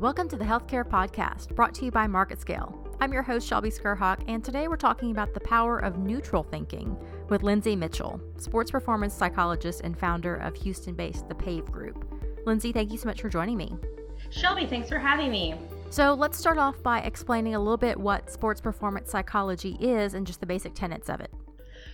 Welcome to the Healthcare Podcast, brought to you by MarketScale. I'm your host, Shelby Skrhak, and today we're talking about the power of neutral thinking with Lindsay Mitchell, sports performance psychologist and founder of Houston based The PAVE Group. Lindsay, thank you so much for joining me. Shelby, thanks for having me. So, let's start off by explaining a little bit what sports performance psychology is and just the basic tenets of it.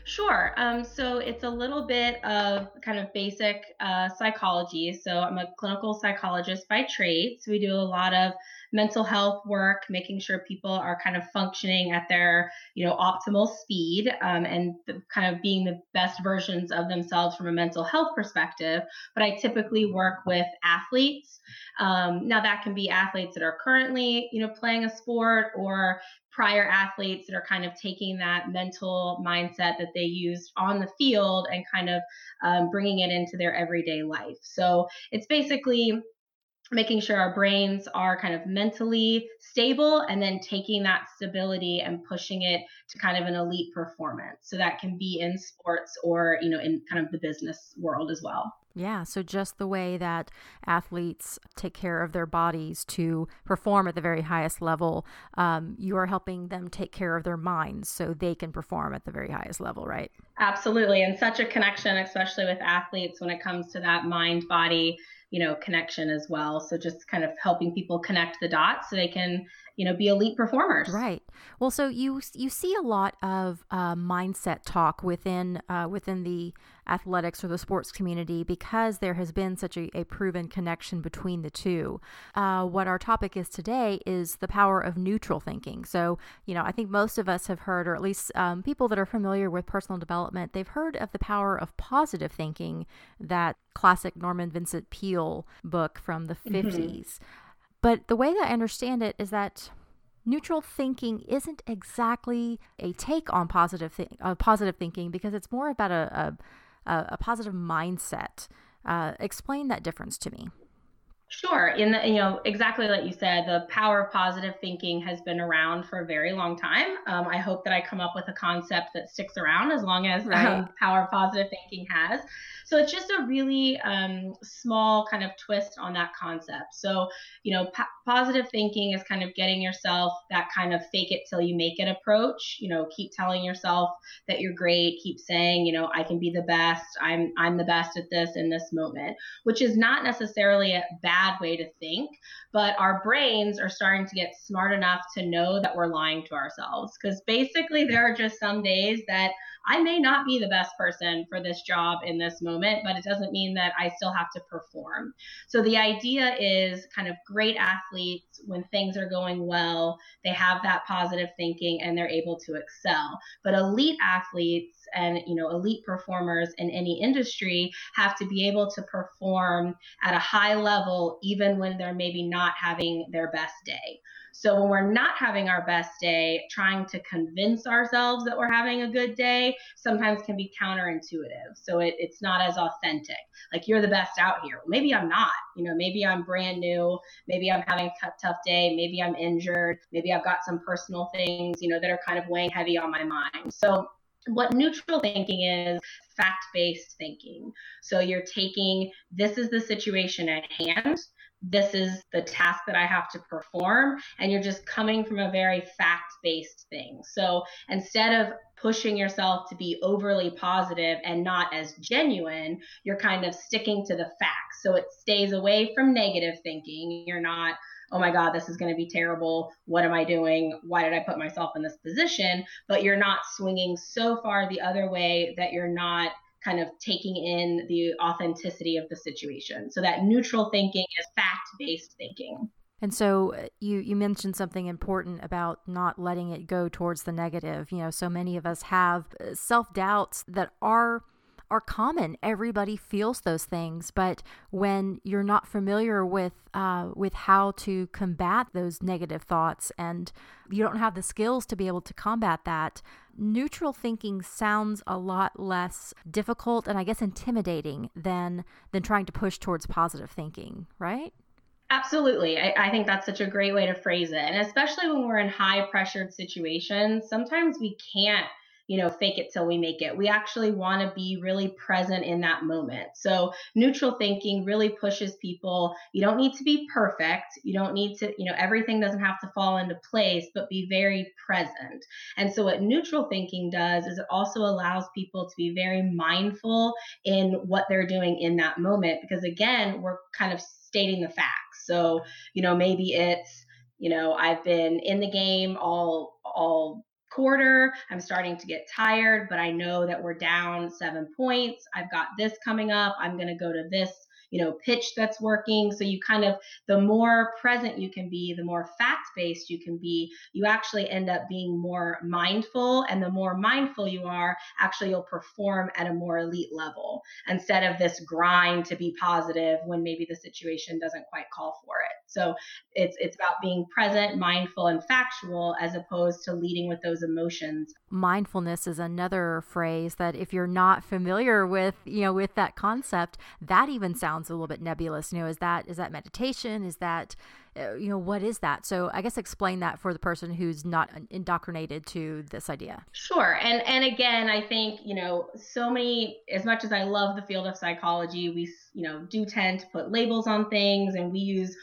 Sure. Um, so it's a little bit of kind of basic uh, psychology. So I'm a clinical psychologist by trade. So we do a lot of mental health work, making sure people are kind of functioning at their, you know, optimal speed um, and the, kind of being the best versions of themselves from a mental health perspective. But I typically work with athletes. Um, now that can be athletes that are currently, you know, playing a sport or prior athletes that are kind of taking that mental mindset that they used on the field and kind of um, bringing it into their everyday life. So it's basically making sure our brains are kind of mentally stable and then taking that stability and pushing it to kind of an elite performance. So that can be in sports or you know in kind of the business world as well yeah, so just the way that athletes take care of their bodies to perform at the very highest level, um, you are helping them take care of their minds so they can perform at the very highest level, right? Absolutely. And such a connection, especially with athletes when it comes to that mind body you know connection as well so just kind of helping people connect the dots so they can you know be elite performers right well so you you see a lot of uh, mindset talk within uh, within the athletics or the sports community because there has been such a, a proven connection between the two. Uh, what our topic is today is the power of neutral thinking. So you know i think most of us have heard or at least um, people that are familiar with personal development they've heard of the power of positive thinking that classic norman vincent peale book from the 50s mm-hmm. But the way that I understand it is that neutral thinking isn't exactly a take on positive thi- uh, positive thinking because it's more about a a, a positive mindset. Uh, explain that difference to me. Sure. In the, you know, exactly like you said, the power of positive thinking has been around for a very long time. Um, I hope that I come up with a concept that sticks around as long as right. um, power of positive thinking has. So it's just a really um, small kind of twist on that concept. So, you know, p- positive thinking is kind of getting yourself that kind of fake it till you make it approach. You know, keep telling yourself that you're great. Keep saying, you know, I can be the best. I'm I'm the best at this in this moment, which is not necessarily a bad way to think, but our brains are starting to get smart enough to know that we're lying to ourselves. Because basically, there are just some days that I may not be the best person for this job in this moment, but it doesn't mean that I still have to perform. So the idea is kind of great athletes, when things are going well, they have that positive thinking and they're able to excel. But elite athletes and you know elite performers in any industry have to be able to perform at a high level even when they're maybe not having their best day. So when we're not having our best day, trying to convince ourselves that we're having a good day sometimes can be counterintuitive. So it, it's not as authentic. Like you're the best out here. Maybe I'm not. You know, maybe I'm brand new. Maybe I'm having a tough day. Maybe I'm injured. Maybe I've got some personal things, you know, that are kind of weighing heavy on my mind. So what neutral thinking is fact based thinking. So you're taking this is the situation at hand this is the task that I have to perform. And you're just coming from a very fact based thing. So instead of pushing yourself to be overly positive and not as genuine, you're kind of sticking to the facts. So it stays away from negative thinking. You're not, oh my God, this is going to be terrible. What am I doing? Why did I put myself in this position? But you're not swinging so far the other way that you're not kind of taking in the authenticity of the situation. So that neutral thinking is fact based thinking. And so uh, you you mentioned something important about not letting it go towards the negative. You know, so many of us have uh, self-doubts that are are common. Everybody feels those things, but when you're not familiar with uh, with how to combat those negative thoughts, and you don't have the skills to be able to combat that, neutral thinking sounds a lot less difficult and I guess intimidating than than trying to push towards positive thinking, right? Absolutely. I, I, think that's such a great way to phrase it. And especially when we're in high pressured situations, sometimes we can't you know, fake it till we make it. We actually want to be really present in that moment. So neutral thinking really pushes people. You don't need to be perfect. You don't need to, you know, everything doesn't have to fall into place, but be very present. And so what neutral thinking does is it also allows people to be very mindful in what they're doing in that moment because again, we're kind of stating the facts. So, you know, maybe it's you know i've been in the game all all quarter. I'm starting to get tired, but I know that we're down seven points. I've got this coming up. I'm going to go to this you know, pitch that's working. So you kind of, the more present you can be, the more fact based you can be, you actually end up being more mindful. And the more mindful you are, actually you'll perform at a more elite level instead of this grind to be positive when maybe the situation doesn't quite call for it. So it's it's about being present, mindful, and factual as opposed to leading with those emotions. Mindfulness is another phrase that if you're not familiar with, you know, with that concept, that even sounds a little bit nebulous. You know, is that is that meditation? Is that uh, you know what is that? So I guess explain that for the person who's not indoctrinated to this idea. Sure, and and again, I think you know so many. As much as I love the field of psychology, we you know do tend to put labels on things, and we use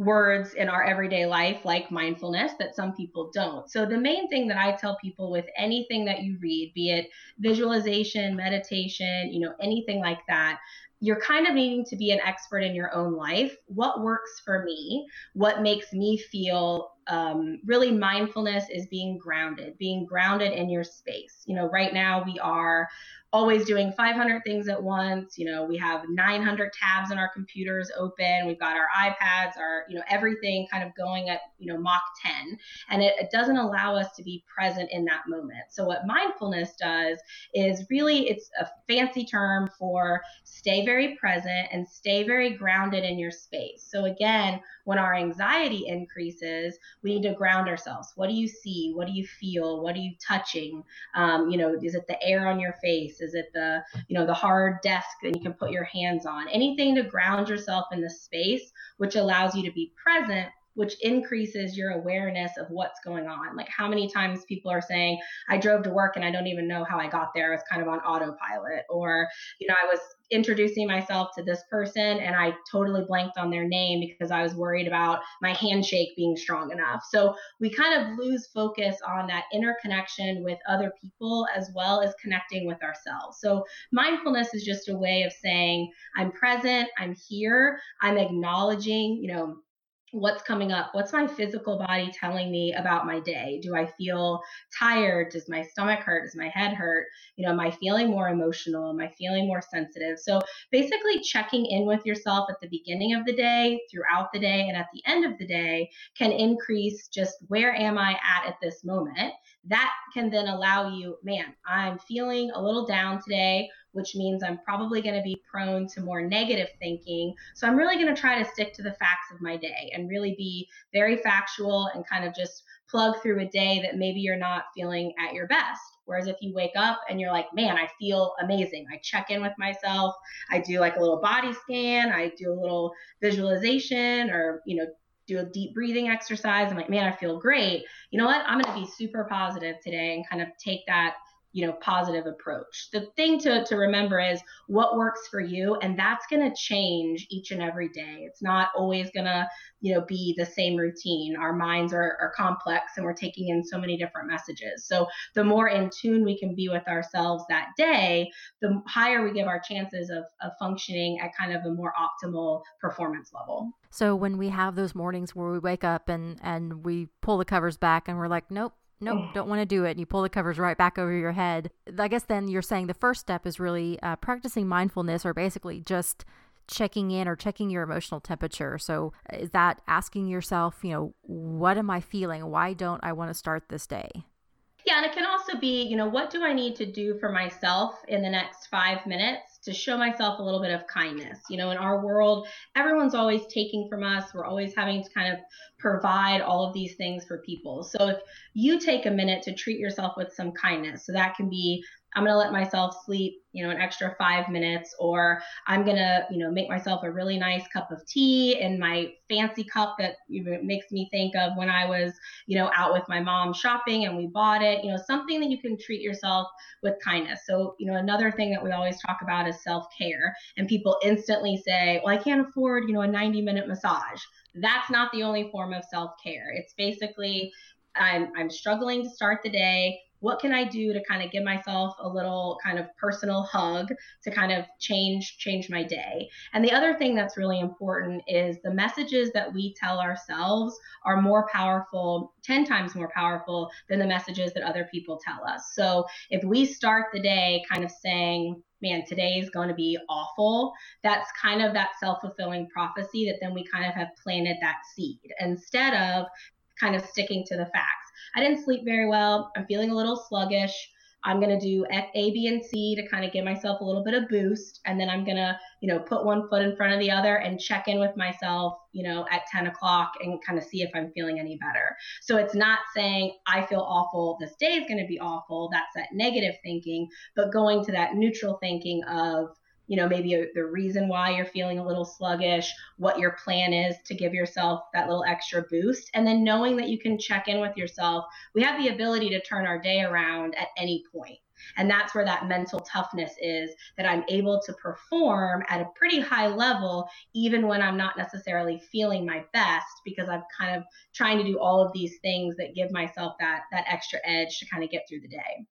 words in our everyday life like mindfulness that some people don't. So the main thing that I tell people with anything that you read, be it visualization, meditation, you know, anything like that, you're kind of needing to be an expert in your own life. What works for me? What makes me feel um, really mindfulness is being grounded, being grounded in your space. You know, right now we are always doing 500 things at once. You know, we have 900 tabs on our computers open. We've got our iPads, our, you know, everything kind of going at, you know, Mach 10. And it, it doesn't allow us to be present in that moment. So, what mindfulness does is really, it's a fancy term for stay very present and stay very grounded in your space. So, again, when our anxiety increases, we need to ground ourselves. What do you see? What do you feel? What are you touching? Um, you know, is it the air on your face? Is it the, you know, the hard desk that you can put your hands on? Anything to ground yourself in the space, which allows you to be present which increases your awareness of what's going on. Like how many times people are saying, I drove to work and I don't even know how I got there. I was kind of on autopilot. Or, you know, I was introducing myself to this person and I totally blanked on their name because I was worried about my handshake being strong enough. So we kind of lose focus on that interconnection with other people as well as connecting with ourselves. So mindfulness is just a way of saying, I'm present, I'm here, I'm acknowledging, you know, what's coming up? What's my physical body telling me about my day? Do i feel tired? Does my stomach hurt? Does my head hurt? You know am i feeling more emotional? Am i feeling more sensitive? So basically checking in with yourself at the beginning of the day throughout the day and at the end of the day can increase just where am i at at this moment. That can then allow you man i'm feeling a little down today which means I'm probably going to be prone to more negative thinking. So I'm really going to try to stick to the facts of my day and really be very factual and kind of just plug through a day that maybe you're not feeling at your best. Whereas if you wake up and you're like, man, I feel amazing. I check in with myself. I do like a little body scan. I do a little visualization or, you know, do a deep breathing exercise. I'm like, man, I feel great. You know what? I'm going to be super positive today and kind of take that you know positive approach. The thing to, to remember is what works for you and that's going to change each and every day. It's not always going to you know be the same routine. Our minds are, are complex and we're taking in so many different messages. So the more in tune we can be with ourselves that day the higher we give our chances of, of functioning at kind of a more optimal performance level. So when we have those mornings where we wake up and and we pull the covers back and we're like nope nope, don't want to do it. And you pull the covers right back over your head. I guess then you're saying the first step is really uh, practicing mindfulness or basically just checking in or checking your emotional temperature. So is that asking yourself, you know, what am I feeling? Why don't I want to start this day? Yeah, and it can also be, you know, what do I need to do for myself in the next five minutes to show myself a little bit of kindness. You know, in our world, everyone's always taking from us. We're always having to kind of provide all of these things for people. So if you take a minute to treat yourself with some kindness, so that can be I'm going to let myself sleep, you know, an extra five minutes, or I'm going to, you know, make myself a really nice cup of tea in my fancy cup that makes me think of when I was, you know, out with my mom shopping and we bought it, you know, something that you can treat yourself with kindness. So, you know, another thing that we always talk about is self care. And people instantly say, well, I can't afford, you know, a 90 minute massage. That's not the only form of self care. It's basically, I'm, I'm struggling to start the day what can I do to kind of give myself a little kind of personal hug to kind of change change my day. And the other thing that's really important is the messages that we tell ourselves are more powerful, 10 times more powerful than the messages that other people tell us. So if we start the day kind of saying, man, today is going to be awful. That's kind of that self fulfilling prophecy that then we kind of have planted that seed instead of kind of sticking to the facts. I didn't sleep very well. I'm feeling a little sluggish. I'm going to do A, B, and C to kind of give myself a little bit of boost. And then I'm going to, you know, put one foot in front of the other and check in with myself, you know, at 10 o'clock and kind of see if I'm feeling any better. So it's not saying I feel awful. This day is going to be awful. That's that negative thinking, but going to that neutral thinking of, you know, maybe a, the reason why you're feeling a little sluggish, what your plan is to give yourself that little extra boost, and then knowing that you can check in with yourself. We have the ability to turn our day around at any point. And that's where that mental toughness is that I'm able to perform at a pretty high level, even when I'm not necessarily feeling my best, because I'm kind of trying to do all of these things that give myself that, that extra edge to kind of get through the day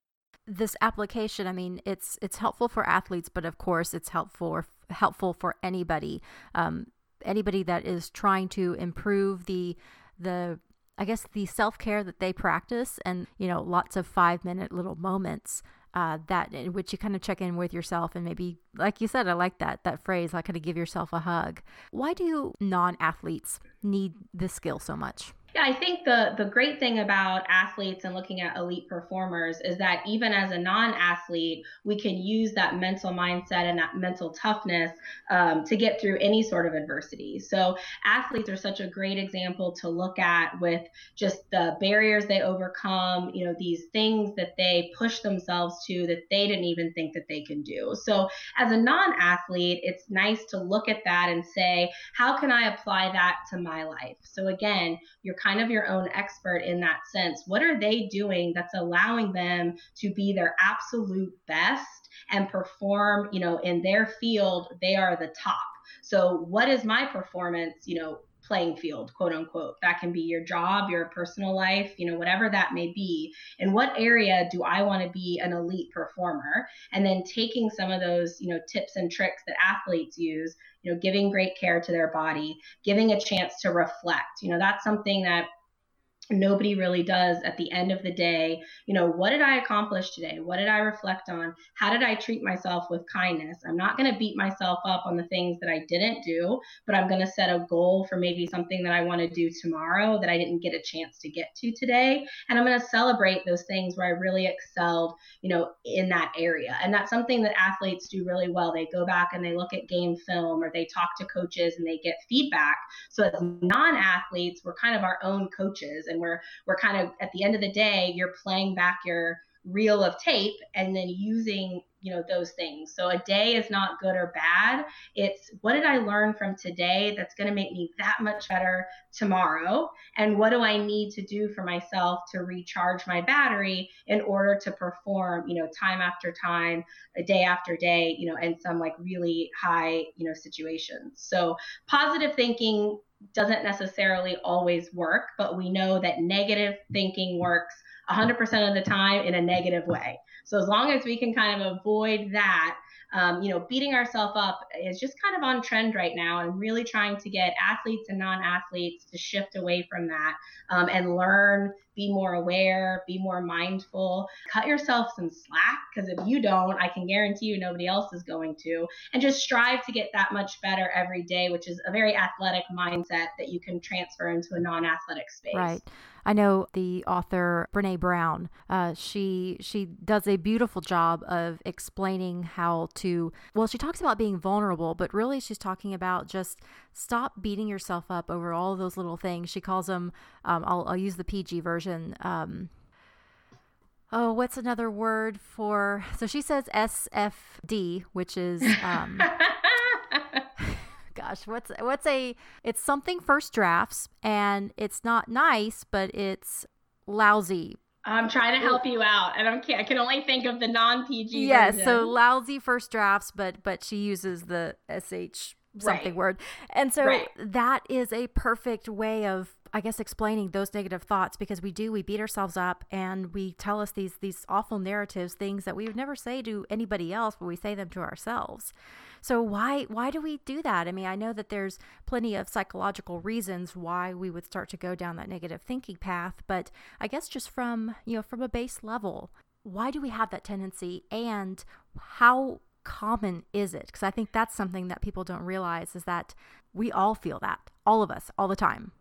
this application i mean it's it's helpful for athletes but of course it's helpful helpful for anybody um, anybody that is trying to improve the the i guess the self-care that they practice and you know lots of five minute little moments uh, that in which you kind of check in with yourself and maybe like you said i like that that phrase like kind of give yourself a hug. Why do non-athletes need this skill so much yeah, I think the the great thing about athletes and looking at elite performers is that even as a non-athlete, we can use that mental mindset and that mental toughness um, to get through any sort of adversity. So athletes are such a great example to look at with just the barriers they overcome. You know, these things that they push themselves to that they didn't even think that they can do. So as a non-athlete, it's nice to look at that and say, how can I apply that to my life? So again, you're kind of your own expert in that sense. What are they doing that's allowing them to be their absolute best and perform, you know, in their field, they are the top. So what is my performance, you know, playing field, quote unquote. That can be your job, your personal life, you know, whatever that may be. In what area do I want to be an elite performer? And then taking some of those, you know, tips and tricks that athletes use you know, giving great care to their body, giving a chance to reflect. You know, that's something that nobody really does at the end of the day you know what did i accomplish today? What did i reflect on? How did i treat myself with kindness? I'm not going to beat myself up on the things that i didn't do but i'm going to set a goal for maybe something that i want to do tomorrow that i didn't get a chance to get to today. And i'm going to celebrate those things where i really excelled you know in that area. And that's something that athletes do really well. They go back and they look at game film or they talk to coaches and they get feedback. So as non-athletes we're kind of our own coaches and we're we're kind of at the end of the day you're playing back your reel of tape and then using you know those things. So a day is not good or bad. It's what did i learn from today that's going to make me that much better tomorrow? And what do i need to do for myself to recharge my battery in order to perform you know time after time day after day you know in some like really high you know situations? So positive thinking doesn't necessarily always work, but we know that negative thinking works 100% of the time in a negative way. So as long as we can kind of avoid that, um, you know, beating ourselves up is just kind of on trend right now, and really trying to get athletes and non-athletes to shift away from that um, and learn, be more aware, be more mindful, cut yourself some slack because if you don't, I can guarantee you nobody else is going to, and just strive to get that much better every day, which is a very athletic mindset that you can transfer into a non-athletic space. Right. I know the author Brene Brown. Uh, she she does a beautiful job of explaining how to. Well, she talks about being vulnerable, but really she's talking about just stop beating yourself up over all those little things. She calls them. Um, I'll, I'll use the PG version. Um, oh, what's another word for? So she says SFD, which is, um, gosh, what's what's a? It's something first drafts, and it's not nice, but it's lousy. I'm trying to help you out, and I'm I can only think of the non PG. Yes, yeah, so lousy first drafts, but but she uses the sh something right. word, and so right. that is a perfect way of I guess explaining those negative thoughts because we do we beat ourselves up and we tell us these these awful narratives, things that we would never say to anybody else, but we say them to ourselves. So why why do we do that? I mean, I know that there's plenty of psychological reasons why we would start to go down that negative thinking path, but I guess just from, you know, from a base level, why do we have that tendency and how common is it? Because I think that's something that people don't realize is that we all feel that, all of us, all the time.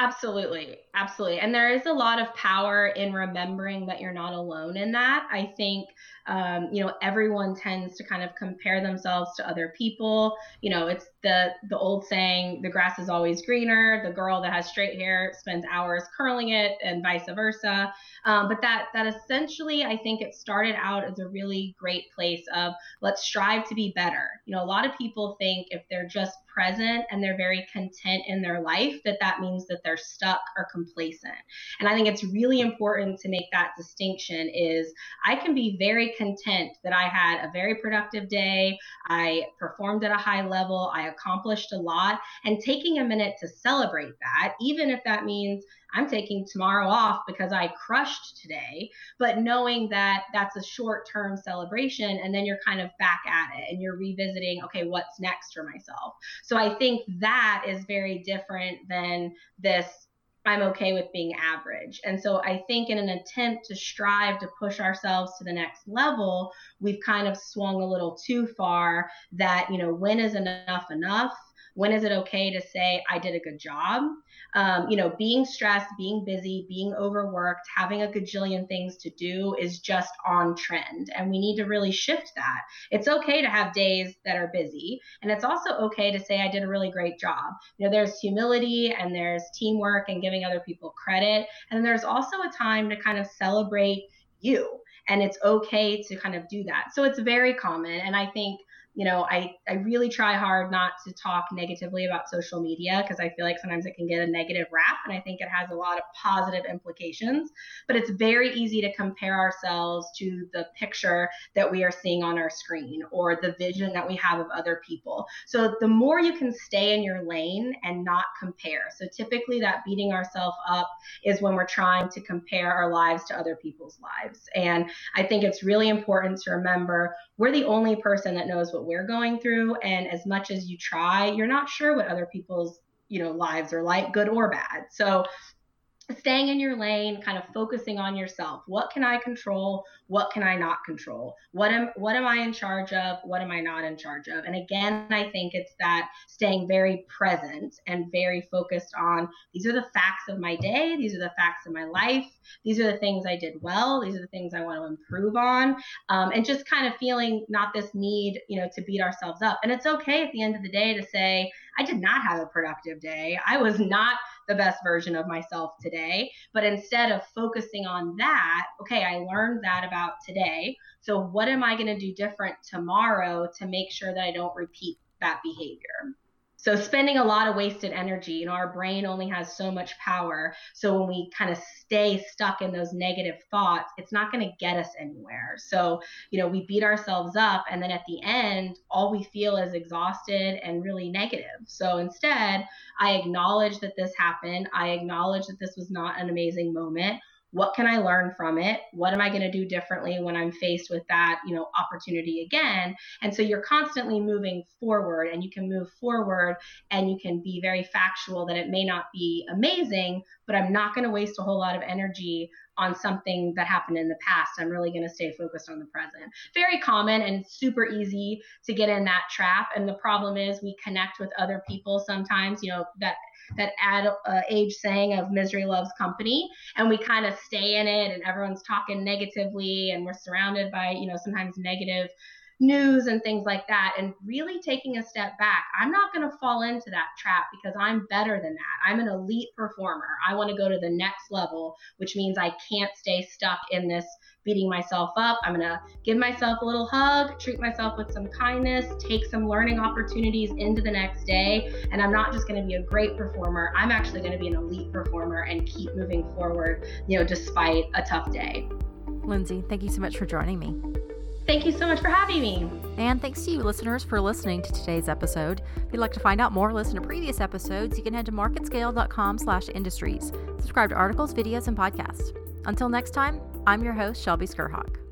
Absolutely. Absolutely. And there is a lot of power in remembering that you're not alone in that. I think um, you know everyone tends to kind of compare themselves to other people. You know it's the the old saying the grass is always greener. The girl that has straight hair spends hours curling it and vice versa. Um, but that that essentially i think it started out as a really great place of let's strive to be better. You know a lot of people think if they're just present and they're very content in their life that that means that they're stuck or complacent. And i think it's really important to make that distinction is i can be very content that I had a very productive day. I performed at a high level. I accomplished a lot. And taking a minute to celebrate that, even if that means I'm taking tomorrow off because I crushed today, but knowing that that's a short term celebration and then you're kind of back at it and you're revisiting, okay, what's next for myself. So I think that is very different than this I'm okay with being average. And so I think in an attempt to strive to push ourselves to the next level, we've kind of swung a little too far that, you know, when is enough enough? When is it okay to say, I did a good job? Um, you know, being stressed, being busy, being overworked, having a gajillion things to do is just on trend. And we need to really shift that. It's okay to have days that are busy. And it's also okay to say, I did a really great job. You know, there's humility and there's teamwork and giving other people credit. And there's also a time to kind of celebrate you and it's okay to kind of do that. So it's very common. And I think you know, I, I really try hard not to talk negatively about social media because I feel like sometimes it can get a negative rap and I think it has a lot of positive implications. But it's very easy to compare ourselves to the picture that we are seeing on our screen or the vision that we have of other people. So the more you can stay in your lane and not compare. So typically that beating ourselves up is when we're trying to compare our lives to other people's lives. And I think it's really important to remember we're the only person that knows what we're going through and as much as you try you're not sure what other people's you know lives are like good or bad. So staying in your lane kind of focusing on yourself. What can i control? What can i not control? What am what am i in charge of? What am i not in charge of? And again i think it's that staying very present and very focused on these are the facts of my day these are the facts of my life these are the things i did well these are the things i want to improve on um, and just kind of feeling not this need you know to beat ourselves up. And it's okay at the end of the day to say i did not have a productive day i was not the best version of myself today. But instead of focusing on that, okay, I learned that about today. So what am I going to do different tomorrow to make sure that I don't repeat that behavior? So spending a lot of wasted energy, you know, our brain only has so much power. So when we kind of stay stuck in those negative thoughts, it's not going to get us anywhere. So, you know, we beat ourselves up and then at the end, all we feel is exhausted and really negative. So instead, I acknowledge that this happened. I acknowledge that this was not an amazing moment what can i learn from it? What am i going to do differently when i'm faced with that you know opportunity again? And so you're constantly moving forward and you can move forward and you can be very factual that it may not be amazing but i'm not going to waste a whole lot of energy on something that happened in the past. I'm really going to stay focused on the present. Very common and super easy to get in that trap and the problem is we connect with other people sometimes you know that that ad, uh, age saying of misery loves company. And we kind of stay in it and everyone's talking negatively and we're surrounded by you know sometimes negative news and things like that and really taking a step back i'm not going to fall into that trap because i'm better than that i'm an elite performer i want to go to the next level which means i can't stay stuck in this beating myself up. I'm going to give myself a little hug, treat myself with some kindness, take some learning opportunities into the next day. And I'm not just going to be a great performer, I'm actually going to be an elite performer and keep moving forward, you know, despite a tough day. Lindsay, thank you so much for joining me. Thank you so much for having me. And thanks to you, listeners, for listening to today's episode. If you'd like to find out more, listen to previous episodes, you can head to marketscale.com slash industries. Subscribe to articles, videos, and podcasts. Until next time, I'm your host, Shelby Skrhak.